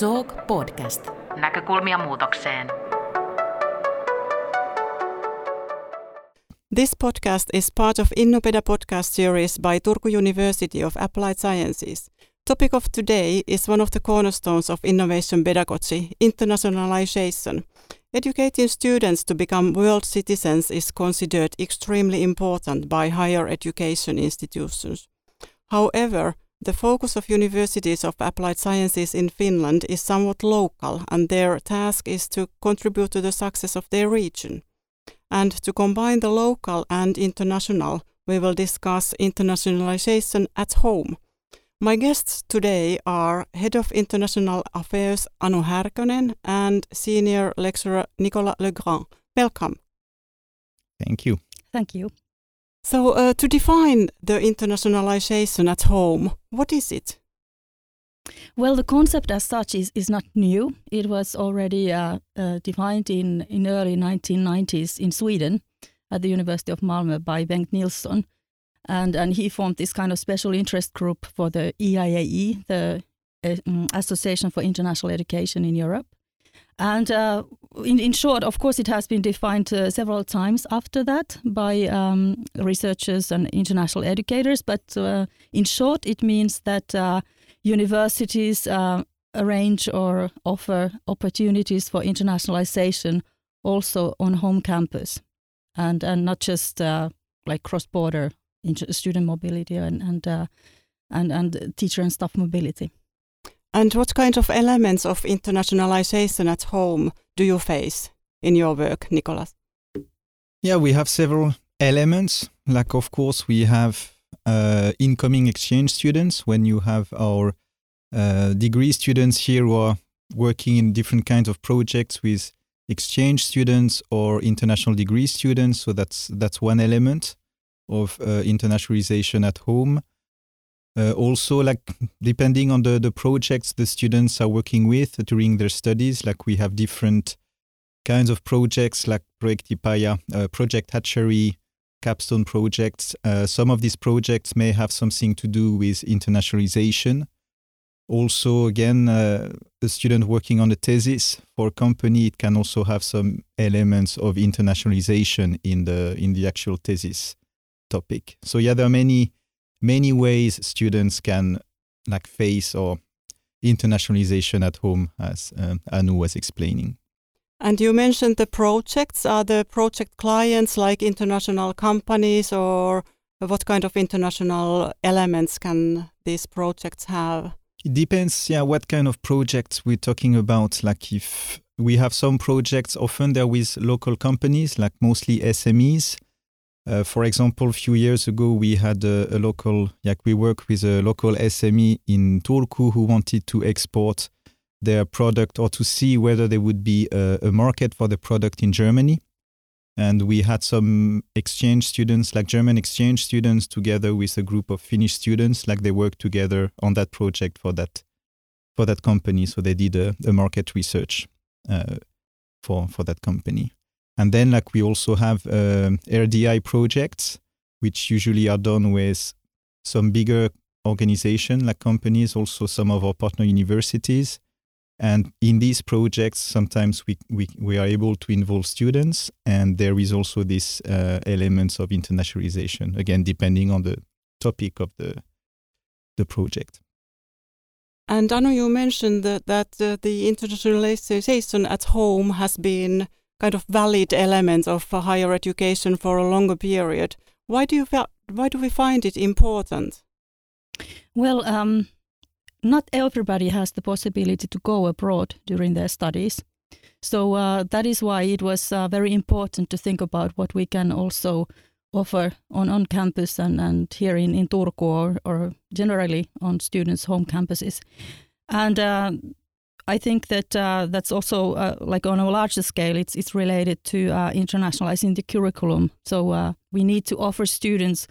Talk Podcast. Näkökulmia muutokseen. This podcast is part of Innopeda podcast series by Turku University of Applied Sciences. Topic of today is one of the cornerstones of innovation pedagogy, internationalization. Educating students to become world citizens is considered extremely important by higher education institutions. However, the focus of universities of applied sciences in Finland is somewhat local, and their task is to contribute to the success of their region. And to combine the local and international, we will discuss internationalization at home. My guests today are Head of International Affairs Anu Härkönen and Senior Lecturer Nicolas Legrand. Welcome. Thank you. Thank you. So, uh, to define the internationalization at home, what is it? Well, the concept as such is, is not new. It was already uh, uh, defined in, in early 1990s in Sweden at the University of Malmö by Bengt Nilsson. And, and he formed this kind of special interest group for the EIAE, the uh, mm, Association for International Education in Europe. And uh, in, in short, of course, it has been defined uh, several times after that by um, researchers and international educators. But uh, in short, it means that uh, universities uh, arrange or offer opportunities for internationalization also on home campus, and and not just uh, like cross-border student mobility and and and and teacher and staff mobility. And what kind of elements of internationalization at home do you face in your work, Nicolas? Yeah, we have several elements. Like, of course, we have uh, incoming exchange students. When you have our uh, degree students here who are working in different kinds of projects with exchange students or international degree students, so that's that's one element of uh, internationalization at home. Uh, also, like depending on the, the projects the students are working with during their studies, like we have different kinds of projects like Project Ipaya, uh, Project Hatchery, capstone projects. Uh, some of these projects may have something to do with internationalization. Also, again, uh, a student working on a thesis for a company, it can also have some elements of internationalization in the in the actual thesis topic. So yeah, there are many many ways students can like face or internationalization at home, as um, Anu was explaining. And you mentioned the projects. Are the project clients like international companies, or what kind of international elements can these projects have? It depends, yeah, what kind of projects we're talking about. Like if we have some projects, often they're with local companies, like mostly SMEs uh, for example, a few years ago, we had a, a local, like we work with a local SME in Turku who wanted to export their product or to see whether there would be a, a market for the product in Germany. And we had some exchange students, like German exchange students, together with a group of Finnish students, like they worked together on that project for that for that company. So they did a, a market research uh, for for that company. And then like we also have uh, RDI projects, which usually are done with some bigger organization like companies, also some of our partner universities. And in these projects, sometimes we, we, we are able to involve students, and there is also this uh, elements of internationalization, again, depending on the topic of the, the project. And I know you mentioned that, that uh, the internationalization at home has been kind of valid element of higher education for a longer period. Why do you why do we find it important? Well, um, not everybody has the possibility to go abroad during their studies. So uh, that is why it was uh, very important to think about what we can also offer on, on campus and, and here in, in Turku or, or generally on students' home campuses. And uh, I think that uh, that's also uh, like on a larger scale. It's it's related to uh, internationalizing the curriculum. So uh, we need to offer students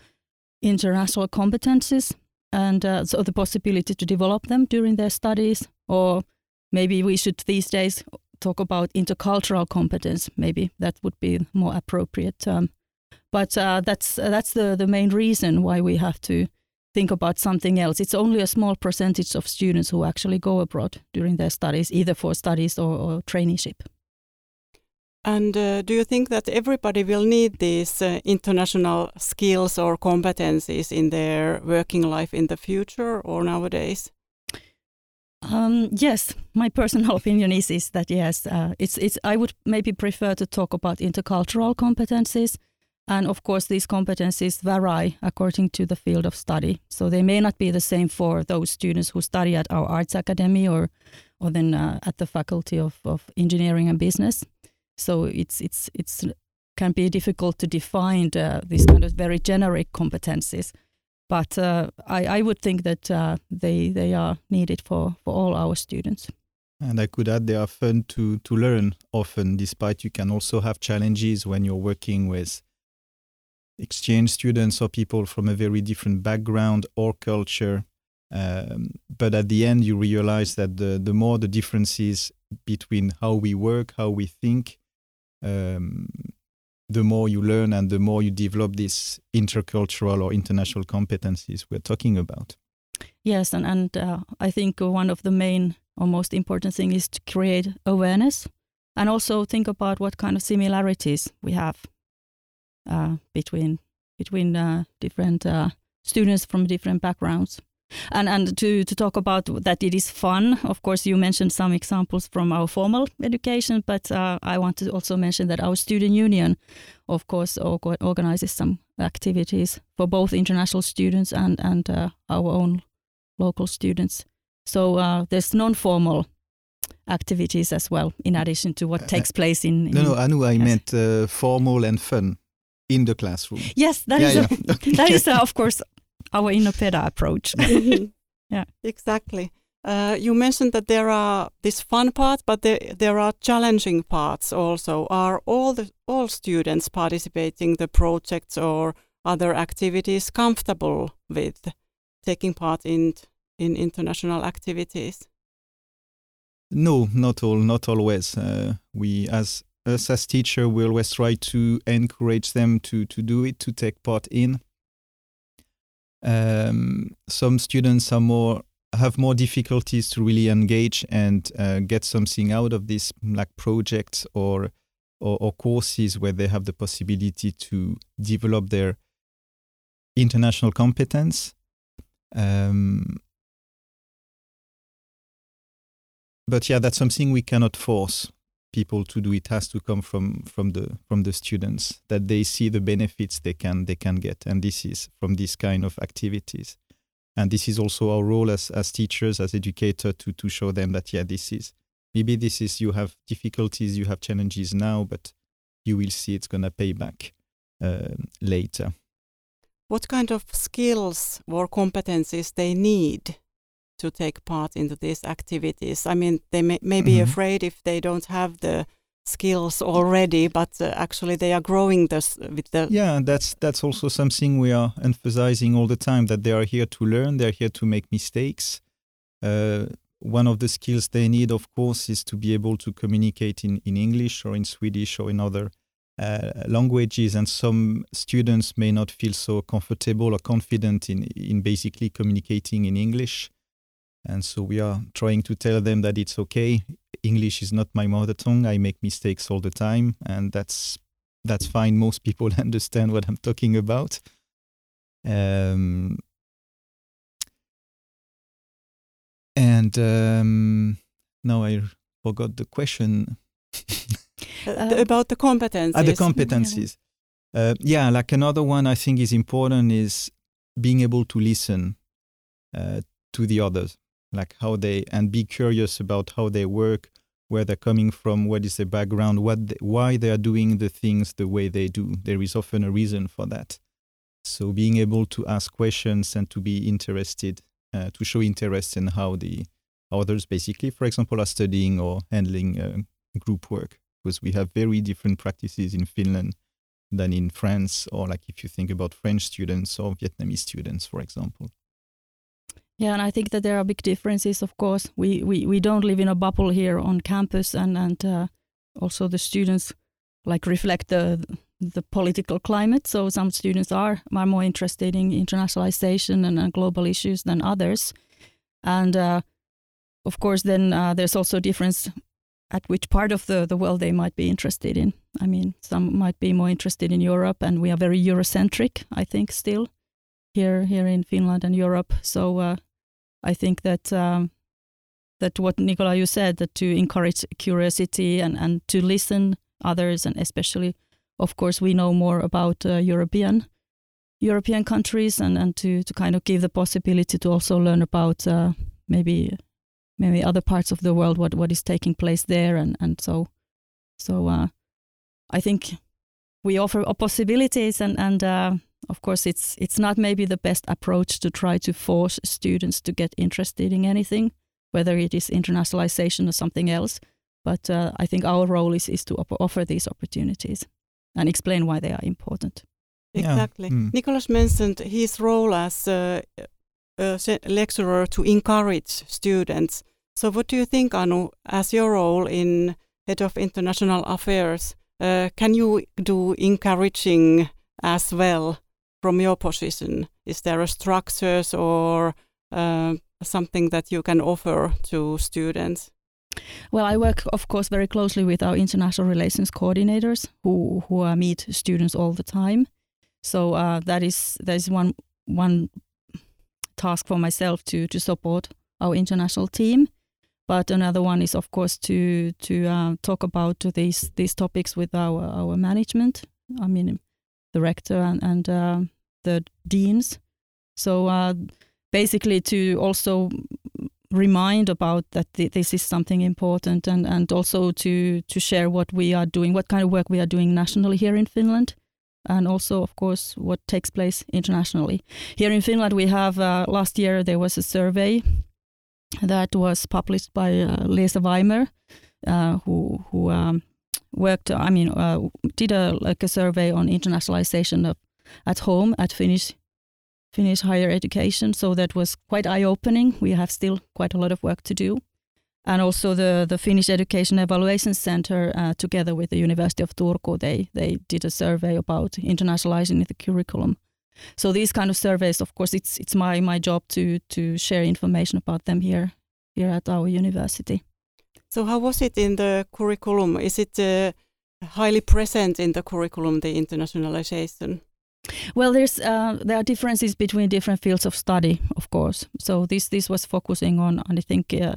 international competences and uh, so the possibility to develop them during their studies. Or maybe we should these days talk about intercultural competence. Maybe that would be more appropriate term. But uh, that's that's the the main reason why we have to think about something else. It's only a small percentage of students who actually go abroad during their studies, either for studies or, or traineeship. And uh, do you think that everybody will need these uh, international skills or competencies in their working life in the future or nowadays? Um, yes, my personal opinion is is that yes, uh, it's it's. I would maybe prefer to talk about intercultural competencies, and of course these competencies vary according to the field of study. So they may not be the same for those students who study at our arts academy or or then uh, at the faculty of, of engineering and business. So it's it's it's can be difficult to define uh, these kind of very generic competencies. But uh, I, I would think that uh, they they are needed for, for all our students. And I could add they are fun to to learn often, despite you can also have challenges when you're working with exchange students or people from a very different background or culture. Um, but at the end, you realize that the, the more the differences between how we work, how we think, um, the more you learn and the more you develop these intercultural or international competencies we're talking about. Yes, and, and uh, I think one of the main or most important thing is to create awareness and also think about what kind of similarities we have between between uh, different uh, students from different backgrounds. And and to, to talk about that it is fun, of course, you mentioned some examples from our formal education, but uh, I want to also mention that our student union, of course, organizes some activities for both international students and, and uh, our own local students. So uh, there's non-formal activities as well, in addition to what uh, takes place in. in no, no, Anu, I yes. meant uh, formal and fun in the classroom. Yes, that yeah, is yeah. A, that is a, of course our Innopeda approach. yeah, exactly. Uh, you mentioned that there are this fun part, but there, there are challenging parts also. Are all the all students participating the projects or other activities comfortable with taking part in in international activities? No, not all, not always. Uh, we, as us as teacher, we always try to encourage them to to do it, to take part in. Um, some students are more have more difficulties to really engage and uh, get something out of this like projects or, or, or courses where they have the possibility to develop their international competence. Um, but yeah, that's something we cannot force people to do. It has to come from from the from the students that they see the benefits they can they can get, and this is from this kind of activities. And this is also our role as as teachers, as educator, to to show them that yeah, this is maybe this is you have difficulties, you have challenges now, but you will see it's gonna pay back uh, later. What kind of skills or competencies they need to take part into these activities. I mean, they may, may be mm-hmm. afraid if they don't have the skills already, but uh, actually they are growing this with the. Yeah, that's that's also something we are emphasizing all the time that they are here to learn, they're here to make mistakes. Uh, one of the skills they need, of course, is to be able to communicate in, in English or in Swedish or in other uh, languages. And some students may not feel so comfortable or confident in, in basically communicating in English. And so we are trying to tell them that it's okay. English is not my mother tongue. I make mistakes all the time, and that's that's fine. Most people understand what I'm talking about. Um, and um, now I forgot the question. uh, about the competencies. Uh, the competencies. Uh, yeah, like another one I think is important is being able to listen uh, to the others like how they and be curious about how they work where they're coming from what is their background what they, why they are doing the things the way they do. There is often a reason for that. So being able to ask questions and to be interested uh, to show interest in how the others basically for example are studying or handling uh, group work because we have very different practices in finland than in france or like if you think about french students or vietnamese students for example yeah, and I think that there are big differences. Of course, we we, we don't live in a bubble here on campus, and and uh, also the students like reflect the the political climate. So some students are are more interested in internationalization and, and global issues than others, and uh, of course, then uh, there's also a difference at which part of the, the world they might be interested in. I mean, some might be more interested in Europe, and we are very Eurocentric, I think, still here here in Finland and Europe. So uh, I think that um, that what Nicola you said that to encourage curiosity and and to listen others, and especially, of course, we know more about uh, European European countries, and and to to kind of give the possibility to also learn about uh, maybe maybe other parts of the world what what is taking place there and and so so uh, I think we offer possibilities and and uh, of course it's it's not maybe the best approach to try to force students to get interested in anything whether it is internationalization or something else but uh, I think our role is is to op- offer these opportunities and explain why they are important. Exactly. Yeah. Mm. Nicolas mentioned his role as a, a lecturer to encourage students. So, what do you think, Anu, as your role in head of international affairs? Uh, can you do encouraging as well from your position? Is there a structures or uh, something that you can offer to students? Well, I work, of course, very closely with our international relations coordinators who who uh, meet students all the time. So uh, that is that is one one task for myself to to support our international team. But another one is, of course, to to uh, talk about these these topics with our our management. I mean, the rector and and uh, the deans. So uh, basically, to also remind about that th- this is something important, and and also to to share what we are doing, what kind of work we are doing nationally here in Finland and also, of course, what takes place internationally. Here in Finland, we have uh, last year there was a survey that was published by uh, Leasa Weimer, uh, who who um, worked. I mean, uh, did a like a survey on internationalization of at home at Finnish Finnish higher education. So that was quite eye opening. We have still quite a lot of work to do and also the the Finnish Education Evaluation Center, uh, together with the University of Turku, they they did a survey about internationalizing the curriculum. So these kind of surveys, of course, it's it's my my job to to share information about them here here at our university. So how was it in the curriculum? Is it uh, highly present in the curriculum, the internationalization? Well, there's uh, there are differences between different fields of study, of course. So this this was focusing on, on I think, uh,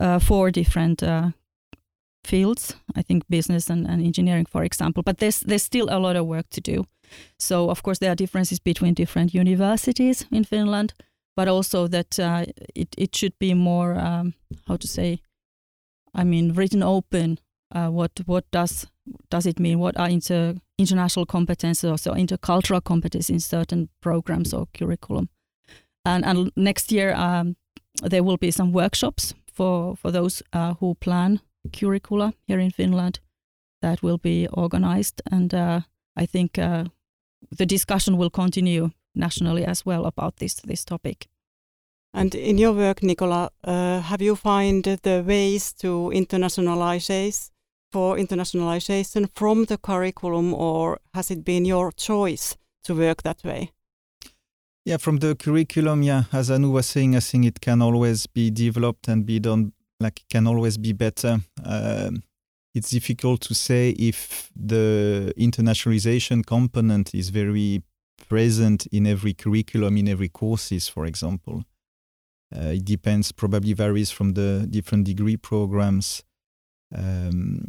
uh, four different uh, fields. I think business and, and engineering, for example. But there's there's still a lot of work to do. So of course there are differences between different universities in Finland, but also that uh, it it should be more um, how to say, I mean, written open. Uh, what what does does it mean? What are inter, international competences or so intercultural competences in certain programs or curriculum? And, and next year um, there will be some workshops for for those uh, who plan curricula here in Finland that will be organized, and uh, I think uh, the discussion will continue nationally as well about this this topic. And in your work, Nicola, uh, have you found the ways to internationalize for internationalization from the curriculum, or has it been your choice to work that way? Yeah, from the curriculum, yeah, as Anu was saying, I think it can always be developed and be done, like, it can always be better. Um, it's difficult to say if the internationalization component is very present in every curriculum, in every courses, for example. Uh, it depends, probably varies from the different degree programs. Um,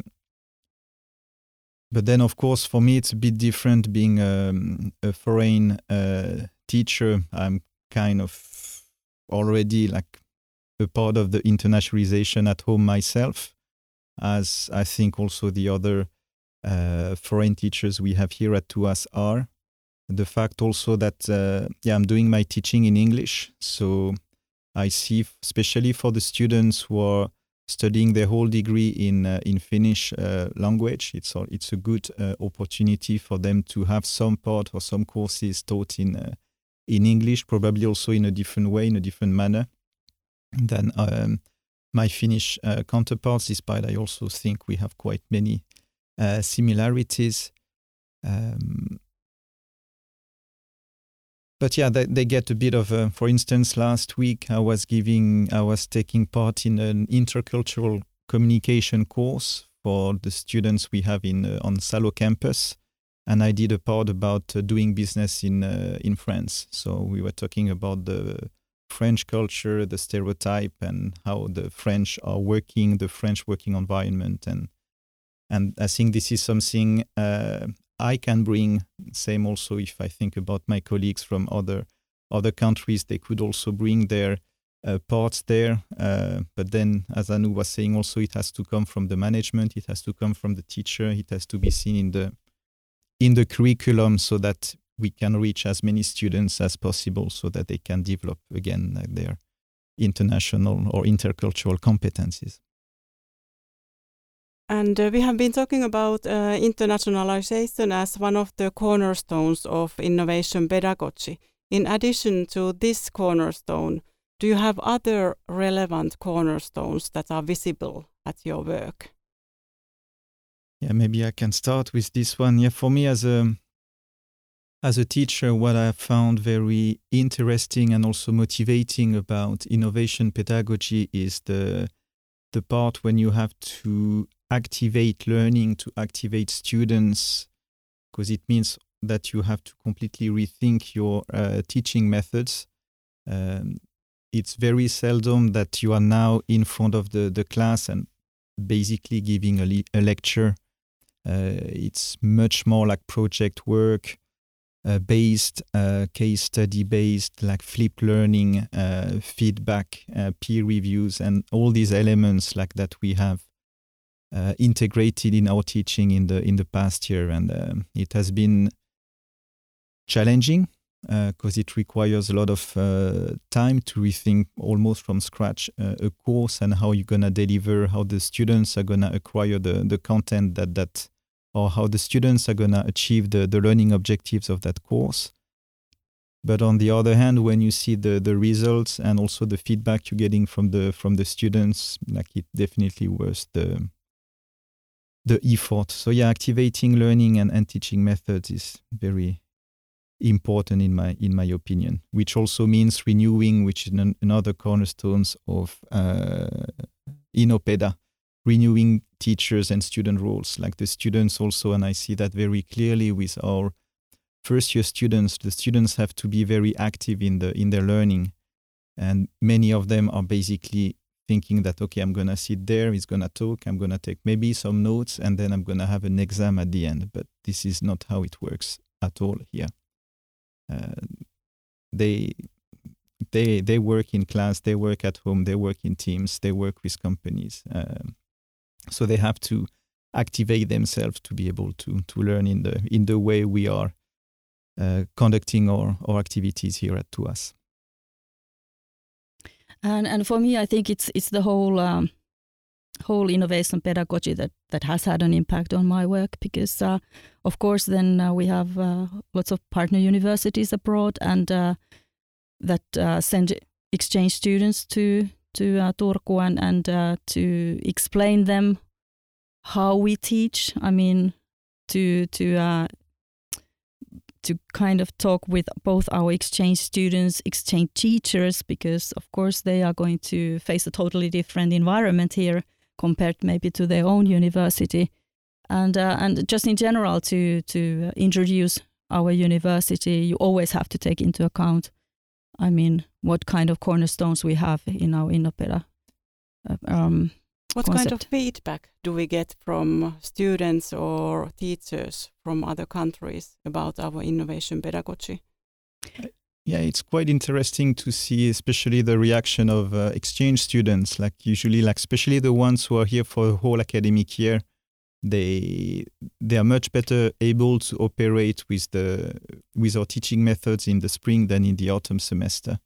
but then, of course, for me, it's a bit different being um, a foreign uh, teacher, I'm kind of already like a part of the internationalization at home myself, as I think also the other uh, foreign teachers we have here at TUAS are. The fact also that uh, yeah, I'm doing my teaching in English, so I see, especially for the students who are studying their whole degree in uh, in Finnish uh, language, it's a, it's a good uh, opportunity for them to have some part or some courses taught in uh, in English, probably also in a different way, in a different manner than um, my Finnish uh, counterparts, despite I also think we have quite many uh, similarities. Um, but yeah, they, they get a bit of a. For instance, last week I was giving, I was taking part in an intercultural communication course for the students we have in uh, on Salo campus, and I did a part about uh, doing business in uh, in France. So we were talking about the French culture, the stereotype, and how the French are working, the French working environment, and and I think this is something uh, I can bring. Same also if I think about my colleagues from other other countries, they could also bring their uh, parts there. Uh, but then, as Anu was saying, also it has to come from the management, it has to come from the teacher, it has to be seen in the in the curriculum so that we can reach as many students as possible, so that they can develop again uh, their international or intercultural competencies. And uh, we have been talking about uh, internationalization as one of the cornerstones of innovation pedagogy. In addition to this cornerstone, do you have other relevant cornerstones that are visible at your work? Yeah, maybe I can start with this one. Yeah, for me as a as a teacher, what I found very interesting and also motivating about innovation pedagogy is the the part when you have to activate learning, to activate students, because it means that you have to completely rethink your uh, teaching methods. Um, it's very seldom that you are now in front of the, the class and basically giving a, le- a lecture. Uh, it's much more like project work uh, based, uh, case study based, like flipped learning, uh, feedback, uh, peer reviews, and all these elements like that we have uh, integrated in our teaching in the in the past year, and um, it has been challenging because uh, it requires a lot of uh, time to rethink almost from scratch uh, a course and how you're gonna deliver, how the students are gonna acquire the the content that that, or how the students are gonna achieve the the learning objectives of that course. But on the other hand, when you see the the results and also the feedback you're getting from the from the students, like it definitely was the the effort. So yeah, activating learning and, and teaching methods is very important in my in my opinion. Which also means renewing, which is an, another cornerstones of uh, Innopeda, renewing teachers and student roles. Like the students also, and I see that very clearly with our first year students. The students have to be very active in the in their learning, and many of them are basically thinking that okay i'm gonna sit there he's gonna talk i'm gonna take maybe some notes and then i'm gonna have an exam at the end but this is not how it works at all here uh, they they they work in class they work at home they work in teams they work with companies um, so they have to activate themselves to be able to to learn in the in the way we are uh, conducting our, our activities here at TUAS. And and for me, I think it's it's the whole um, whole innovation pedagogy that that has had an impact on my work because, uh, of course, then uh, we have uh, lots of partner universities abroad and uh, that uh, send exchange students to to uh, Turku and and to explain them how we teach. I mean, to to to kind of talk with both our exchange students, exchange teachers, because of course they are going to face a totally different environment here compared maybe to their own university, and uh, and just in general to to introduce our university, you always have to take into account, I mean, what kind of cornerstones we have in our Innopeda. Uh, um, what concept. kind of feedback do we get from students or teachers from other countries about our innovation pedagogy? Yeah, it's quite interesting to see, especially the reaction of uh, exchange students. Like usually, like especially the ones who are here for the whole academic year, they they are much better able to operate with the with our teaching methods in the spring than in the autumn semester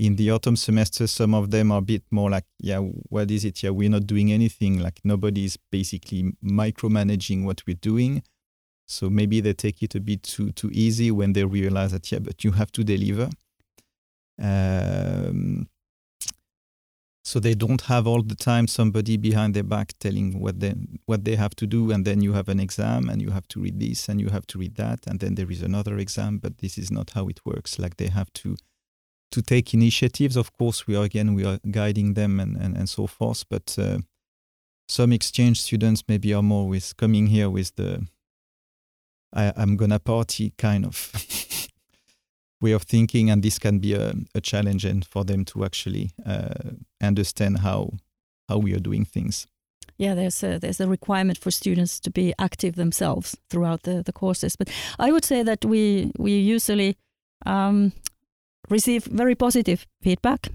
in the autumn semester, some of them are a bit more like, yeah, what is it? Yeah, we're not doing anything. Like nobody's basically micromanaging what we're doing. So maybe they take it a bit too too easy when they realize that, yeah, but you have to deliver. Um, so they don't have all the time somebody behind their back telling what they what they have to do and then you have an exam and you have to read this and you have to read that and then there is another exam but this is not how it works like they have to to take initiatives of course we are again we are guiding them and and, and so forth but uh, some exchange students maybe are more with coming here with the I, i'm gonna party kind of way of thinking, and this can be a, a challenge and for them to actually uh, understand how how we are doing things. Yeah, there's a, there's a requirement for students to be active themselves throughout the, the courses. But I would say that we we usually um, receive very positive feedback.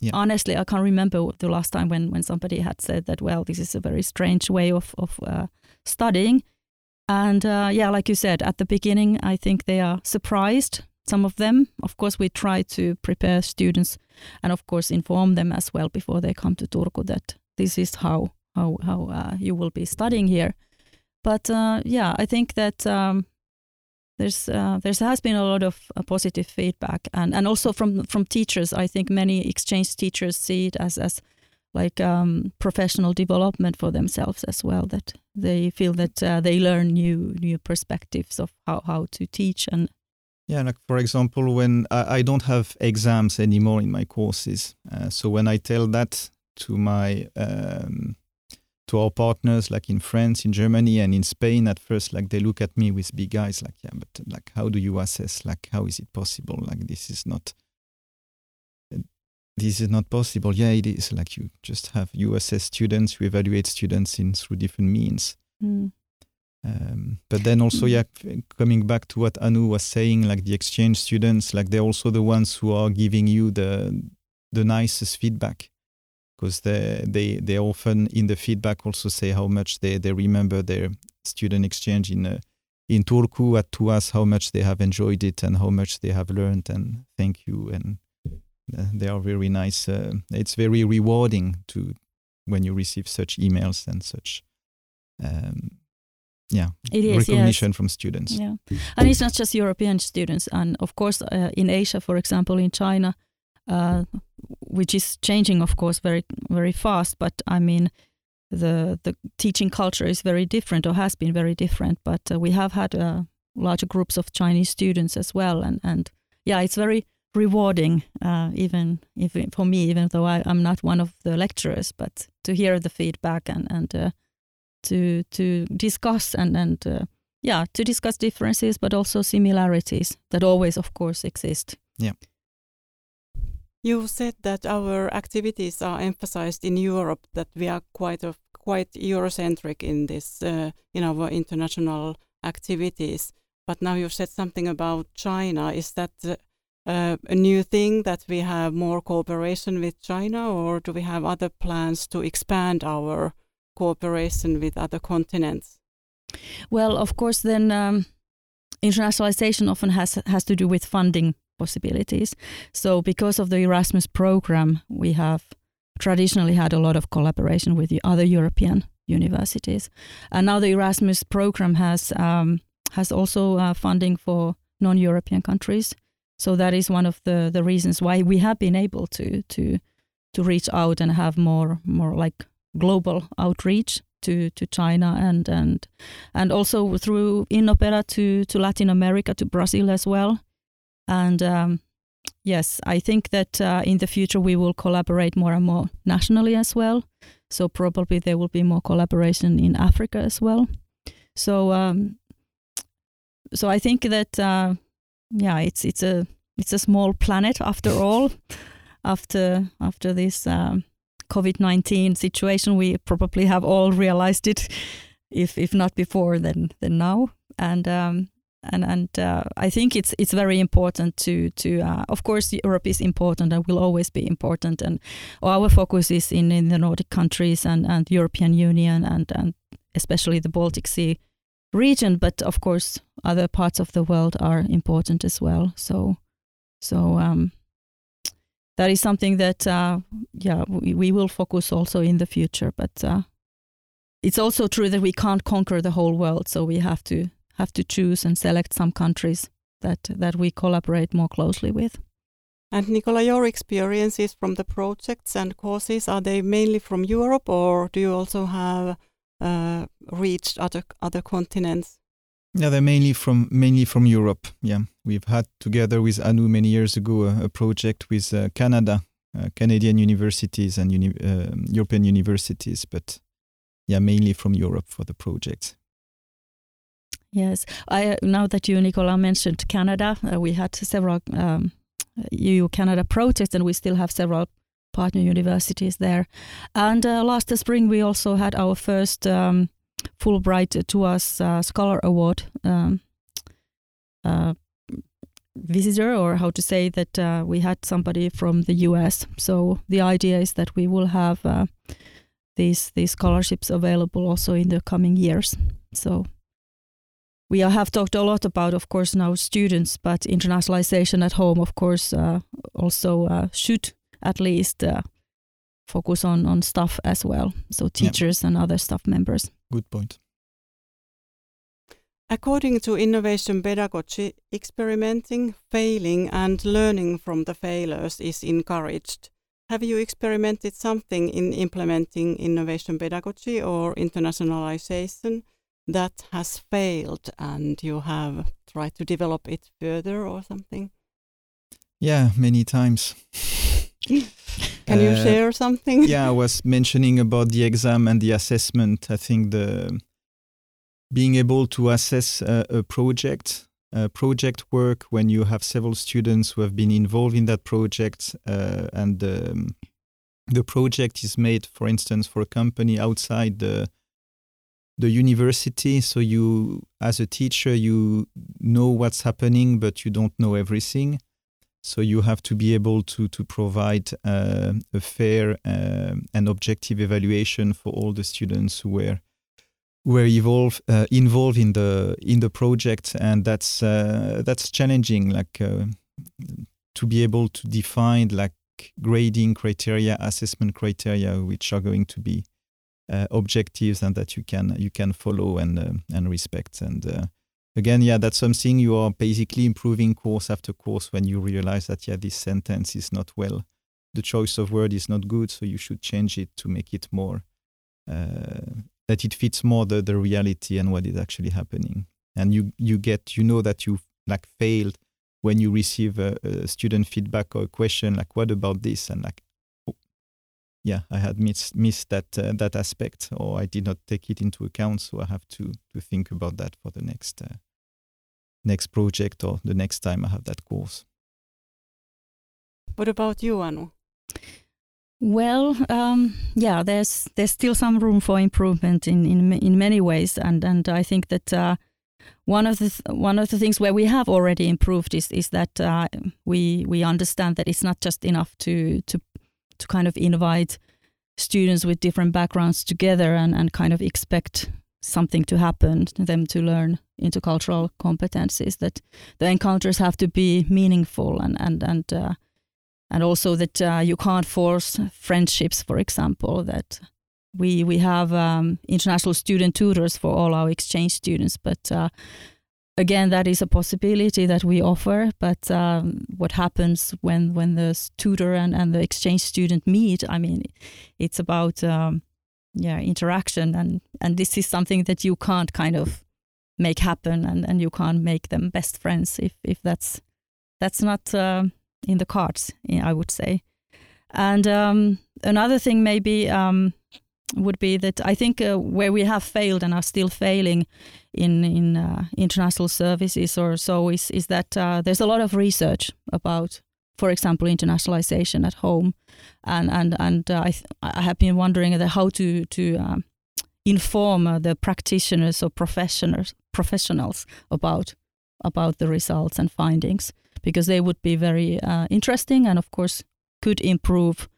Yeah. Honestly, I can't remember the last time when, when somebody had said that, well, this is a very strange way of, of uh, studying. And uh, yeah, like you said, at the beginning, I think they are surprised some of them. Of course, we try to prepare students and, of course, inform them as well before they come to Turku that this is how how how uh, you will be studying here. But uh, yeah, I think that um, there's uh, has been a lot of uh, positive feedback, and and also from from teachers. I think many exchange teachers see it as as like um, professional development for themselves as well. That they feel that uh, they learn new new perspectives of how how to teach and yeah, like for example, when I, I don't have exams anymore in my courses, uh, so when I tell that to my um, to our partners, like in France, in Germany, and in Spain, at first, like they look at me with big eyes, like, yeah, but like, how do you assess? Like, how is it possible? Like, this is not this is not possible. Yeah, it is. Like you just have you assess students, you evaluate students in through different means. Mm. Um, but then also, yeah, coming back to what Anu was saying, like the exchange students, like they're also the ones who are giving you the the nicest feedback because they they they often in the feedback also say how much they they remember their student exchange in uh, in Turku at Tuas, how much they have enjoyed it and how much they have learned, and thank you and. Uh, they are very nice. Uh, it's very rewarding to when you receive such emails and such um, yeah it is recognition yes. from students yeah and it's not just european students and of course uh, in asia for example in china uh, which is changing of course very very fast but i mean the the teaching culture is very different or has been very different but uh, we have had uh, larger groups of chinese students as well and and yeah it's very rewarding uh, even if for me even though I, am not one of the lecturers but to hear the feedback and and uh, to to discuss and and yeah to discuss differences but also similarities that always of course exist. Yeah you said that our activities are emphasized in Europe that we are quite of quite Eurocentric in this uh, in our international activities. But now you said something about China. Is that uh, a new thing that we have more cooperation with China or do we have other plans to expand our cooperation with other continents? Well, of course, then um, internationalization often has has to do with funding possibilities. So, because of the Erasmus program, we have traditionally had a lot of collaboration with the other European universities, and now the Erasmus program has um, has also uh, funding for non-European countries. So that is one of the the reasons why we have been able to to to reach out and have more more like global outreach to, to China and and and also through Innopeda to to Latin America to Brazil as well. And um, yes, I think that uh, in the future we will collaborate more and more nationally as well. So probably there will be more collaboration in Africa as well. So um, so I think that uh, yeah, it's it's a it's a small planet after all. after after this um, COVID 19 situation. We probably have all realized it, if, if not before, then, then now. And um, and and uh, I think it's it's very important to to uh, of course Europe is important and will always be important. And our focus is in, in the Nordic countries and and European Union and and especially the Baltic Sea region. But of course other parts of the world are important as well. So so um, that is something that uh, yeah we, we, will focus also in the future. But uh, it's also true that we can't conquer the whole world. So we have to have to choose and select some countries that that we collaborate more closely with And Nicola, your experiences from the projects and courses are they mainly from Europe, or do you also have uh, reached other other continents? Yeah, they're mainly from mainly from Europe. Yeah, we've had together with Anu many years ago a, a project with uh, Canada, uh, Canadian universities and uni uh, European universities, but yeah, mainly from Europe for the projects. Yes, I now that you Nicola mentioned Canada, uh, we had several um, EU Canada projects, and we still have several partner universities there. And uh, last spring, we also had our first um, Fulbright TUAS uh, Scholar Award um, uh, visitor, or how to say that uh, we had somebody from the US. So the idea is that we will have uh, these these scholarships available also in the coming years. So we have talked a lot about, of course, now students, but internationalization at home, of course, uh, also uh, should at least uh, focus on on staff as well. So teachers yeah. and other staff members. Good point. According to innovation pedagogy, experimenting, failing, and learning from the failures is encouraged. Have you experimented something in implementing innovation pedagogy or internationalization? That has failed and you have tried to develop it further or something? Yeah, many times. Can uh, you share something? yeah, I was mentioning about the exam and the assessment. I think the being able to assess a, a project, a project work when you have several students who have been involved in that project, uh, and um, the project is made, for instance, for a company outside the the university so you as a teacher you know what's happening but you don't know everything. So you have to be able to to provide uh, a fair uh, and objective evaluation for all the students who were were evolve, uh, involved in the in the project. And that's uh, that's challenging like uh, to be able to define like grading criteria assessment criteria which are going to be objectives and that you can you can follow and uh, and respect. And uh, again yeah that's something you are basically improving course after course when you realize that yeah this sentence is not well. The choice of word is not good so you should change it to make it more uh, that it fits more the, the reality and what is actually happening. And you you get you know that you like failed when you receive a, a student feedback or a question like what about this? And like yeah, I had missed missed that uh, that aspect, or I did not take it into account. So I have to to think about that for the next uh, next project or the next time I have that course. What about you, Anu? Well, um, yeah, there's there's still some room for improvement in in in many ways, and and I think that. Uh, one of the th- one of the things where we have already improved is is that uh, we we understand that it's not just enough to to to kind of invite students with different backgrounds together and, and kind of expect something to happen them to learn intercultural competencies that the encounters have to be meaningful and and and uh, and also that uh, you can't force friendships for example that we we have um, international student tutors for all our exchange students but uh, again, that is a possibility that we offer. But um, what happens when when the tutor and, and the exchange student meet? I mean, it's about um, yeah interaction, and and this is something that you can't kind of make happen, and, and you can't make them best friends if if that's that's not uh, in the cards. I would say. And um, another thing maybe um, would be that I think uh, where we have failed and are still failing in in uh, international services or so is is that uh, there's a lot of research about, for example, internationalization at home, and and and uh, I I have been wondering how to to um, inform uh, the practitioners or professionals professionals about about the results and findings because they would be very uh, interesting and of course could improve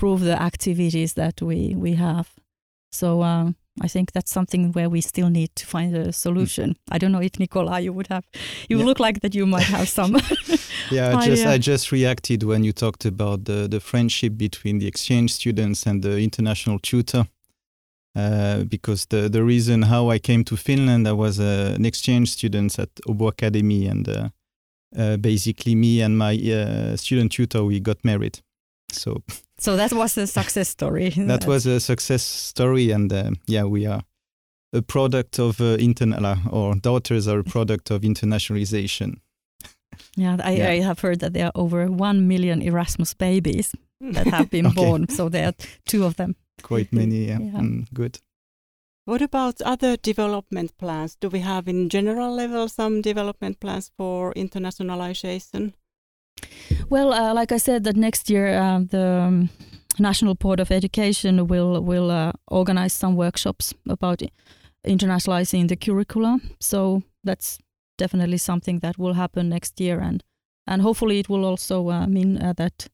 improve the activities that we we have. So um, I think that's something where we still need to find a solution. I don't know if Nicola, you would have, you yeah. look like that you might have some. yeah, I just I just reacted when you talked about the the friendship between the exchange students and the international tutor. Uh, because the the reason how I came to Finland, I was uh, an exchange student at Åbo Academy, and uh, uh, basically me and my uh, student tutor we got married. So so that was a success story. that was a success story, and uh, yeah, we are a product of uh, internal. Uh, our daughters are a product of internationalization. Yeah, I, yeah. I have heard that there are over one million Erasmus babies that have been okay. born. So there are two of them. Quite many, yeah. yeah. Mm, good. What about other development plans? Do we have in general level some development plans for internationalization? Well, uh, like I said, that next year uh, the um, National Board of Education will will uh, organize some workshops about internationalizing the curricula. So that's definitely something that will happen next year, and and hopefully it will also uh, mean uh, that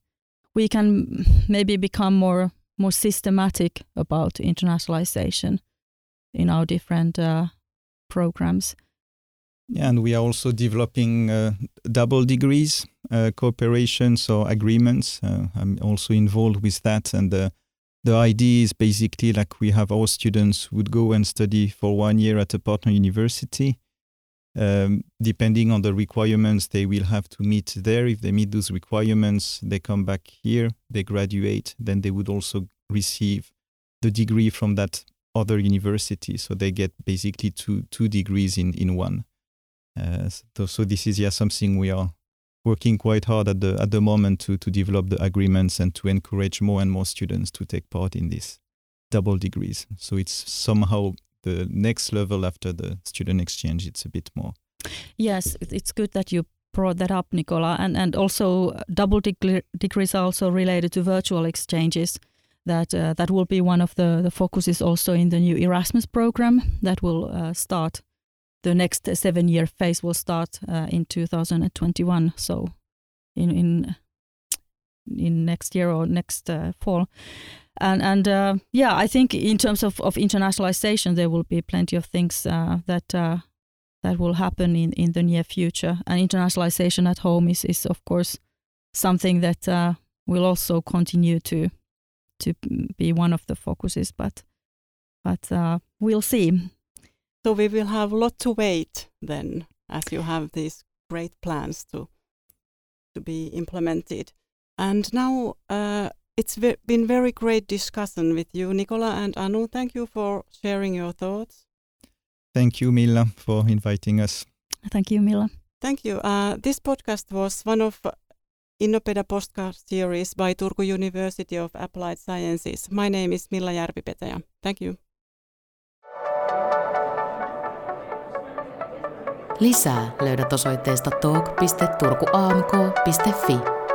we can maybe become more more systematic about internationalization in our different uh, programs. And we are also developing uh, double degrees uh, cooperation, so agreements. Uh, I'm also involved with that, and the the idea is basically like we have our students would go and study for one year at a partner university. Um, depending on the requirements, they will have to meet there. If they meet those requirements, they come back here, they graduate, then they would also receive the degree from that other university. So they get basically two two degrees in in one. Uh, so, so this is yeah something we are working quite hard at the at the moment to to develop the agreements and to encourage more and more students to take part in this double degrees. So it's somehow the next level after the student exchange. It's a bit more. Yes, it's good that you brought that up, Nicola, and and also double degree, degrees are also related to virtual exchanges that uh, that will be one of the, the focuses also in the new Erasmus program that will uh, start. The next seven year phase will start uh, in 2021. So, in in in next year or next uh, fall, and and uh, yeah, I think in terms of, of internationalization, there will be plenty of things uh, that that will happen in, in the near future. And internationalization at home is is of course something that will also continue to to be one of the focuses, but but uh, we'll see. So we will have a lot to wait then, as you have these great plans to to be implemented. And now uh, it's ve been very great discussion with you, Nicola and Anu. Thank you for sharing your thoughts. Thank you, Milla, for inviting us. Thank you, Milla. Thank you. Uh, this podcast was one of Innopeda podcast series by Turku University of Applied Sciences. My name is Milla Järvipetäjä. Thank you. Lisää löydät osoitteesta talk.turkuamk.fi.